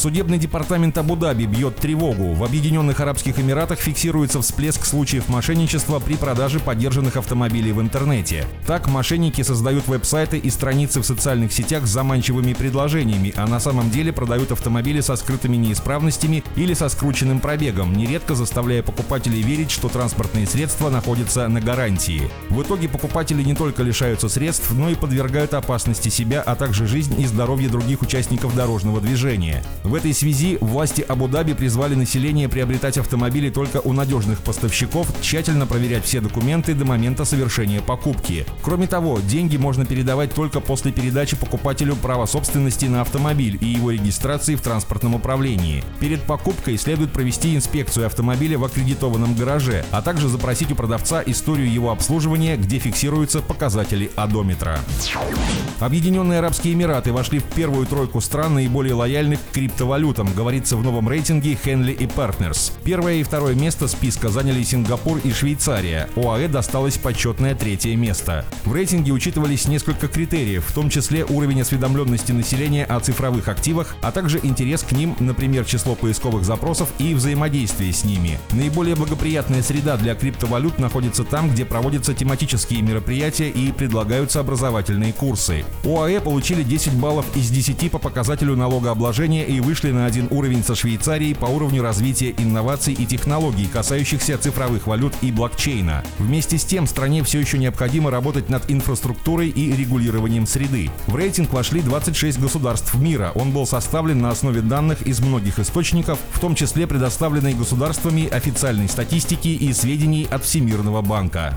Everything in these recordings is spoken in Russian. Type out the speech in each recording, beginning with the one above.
Судебный департамент Абу-Даби бьет тревогу. В Объединенных Арабских Эмиратах фиксируется всплеск случаев мошенничества при продаже поддержанных автомобилей в интернете. Так, мошенники создают веб-сайты и страницы в социальных сетях с заманчивыми предложениями, а на самом деле продают автомобили со скрытыми неисправностями или со скрученным пробегом, нередко заставляя покупателей верить, что транспортные средства находятся на гарантии. В итоге покупатели не только лишаются средств, но и подвергают опасности себя, а также жизнь и здоровье других участников дорожного движения. В этой связи власти Абу-Даби призвали население приобретать автомобили только у надежных поставщиков, тщательно проверять все документы до момента совершения покупки. Кроме того, деньги можно передавать только после передачи покупателю права собственности на автомобиль и его регистрации в транспортном управлении. Перед покупкой следует провести инспекцию автомобиля в аккредитованном гараже, а также запросить у продавца историю его обслуживания, где фиксируются показатели одометра. Объединенные Арабские Эмираты вошли в первую тройку стран наиболее лояльных к крипто криптовалютам, говорится в новом рейтинге Henley и Partners. Первое и второе место списка заняли Сингапур и Швейцария. ОАЭ досталось почетное третье место. В рейтинге учитывались несколько критериев, в том числе уровень осведомленности населения о цифровых активах, а также интерес к ним, например, число поисковых запросов и взаимодействие с ними. Наиболее благоприятная среда для криптовалют находится там, где проводятся тематические мероприятия и предлагаются образовательные курсы. ОАЭ получили 10 баллов из 10 по показателю налогообложения и вышли на один уровень со Швейцарией по уровню развития инноваций и технологий, касающихся цифровых валют и блокчейна. Вместе с тем, стране все еще необходимо работать над инфраструктурой и регулированием среды. В рейтинг вошли 26 государств мира. Он был составлен на основе данных из многих источников, в том числе предоставленной государствами официальной статистики и сведений от Всемирного банка.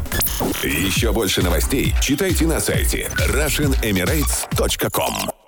Еще больше новостей читайте на сайте RussianEmirates.com